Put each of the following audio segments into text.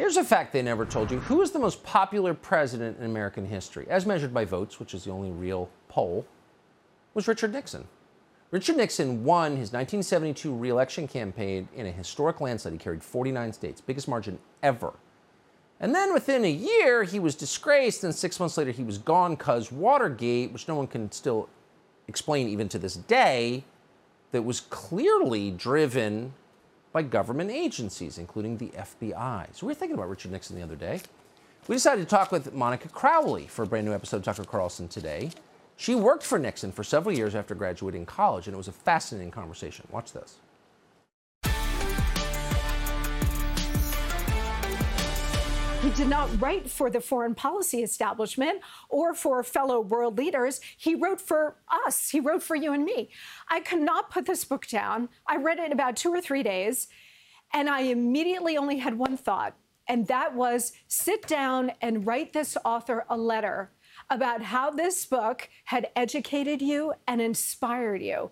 Here's a fact they never told you. Who is the most popular president in American history, as measured by votes, which is the only real poll, was Richard Nixon. Richard Nixon won his 1972 reelection campaign in a historic landslide. He carried 49 states, biggest margin ever. And then within a year, he was disgraced, and six months later, he was gone because Watergate, which no one can still explain even to this day, that was clearly driven by government agencies, including the FBI. So we were thinking about Richard Nixon the other day. We decided to talk with Monica Crowley for a brand new episode of Tucker Carlson today. She worked for Nixon for several years after graduating college, and it was a fascinating conversation. Watch this. He did not write for the foreign policy establishment or for fellow world leaders. He wrote for us. He wrote for you and me. I could not put this book down. I read it in about two or three days, and I immediately only had one thought, and that was sit down and write this author a letter about how this book had educated you and inspired you.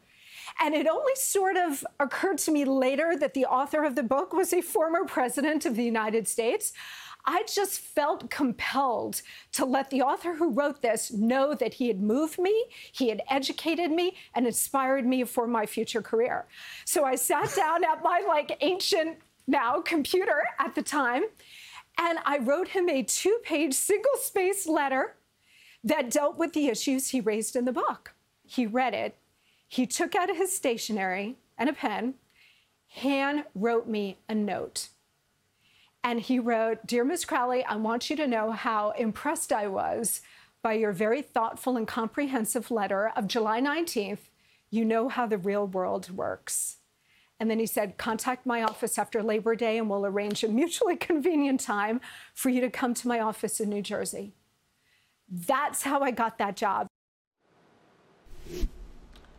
And it only sort of occurred to me later that the author of the book was a former president of the United States. I just felt compelled to let the author who wrote this know that he had moved me, he had educated me, and inspired me for my future career. So I sat down at my like ancient now computer at the time, and I wrote him a two page single space letter that dealt with the issues he raised in the book. He read it, he took out his stationery and a pen, hand wrote me a note and he wrote Dear Ms. Crowley, I want you to know how impressed I was by your very thoughtful and comprehensive letter of July 19th. You know how the real world works. And then he said, Contact my office after Labor Day and we'll arrange a mutually convenient time for you to come to my office in New Jersey. That's how I got that job.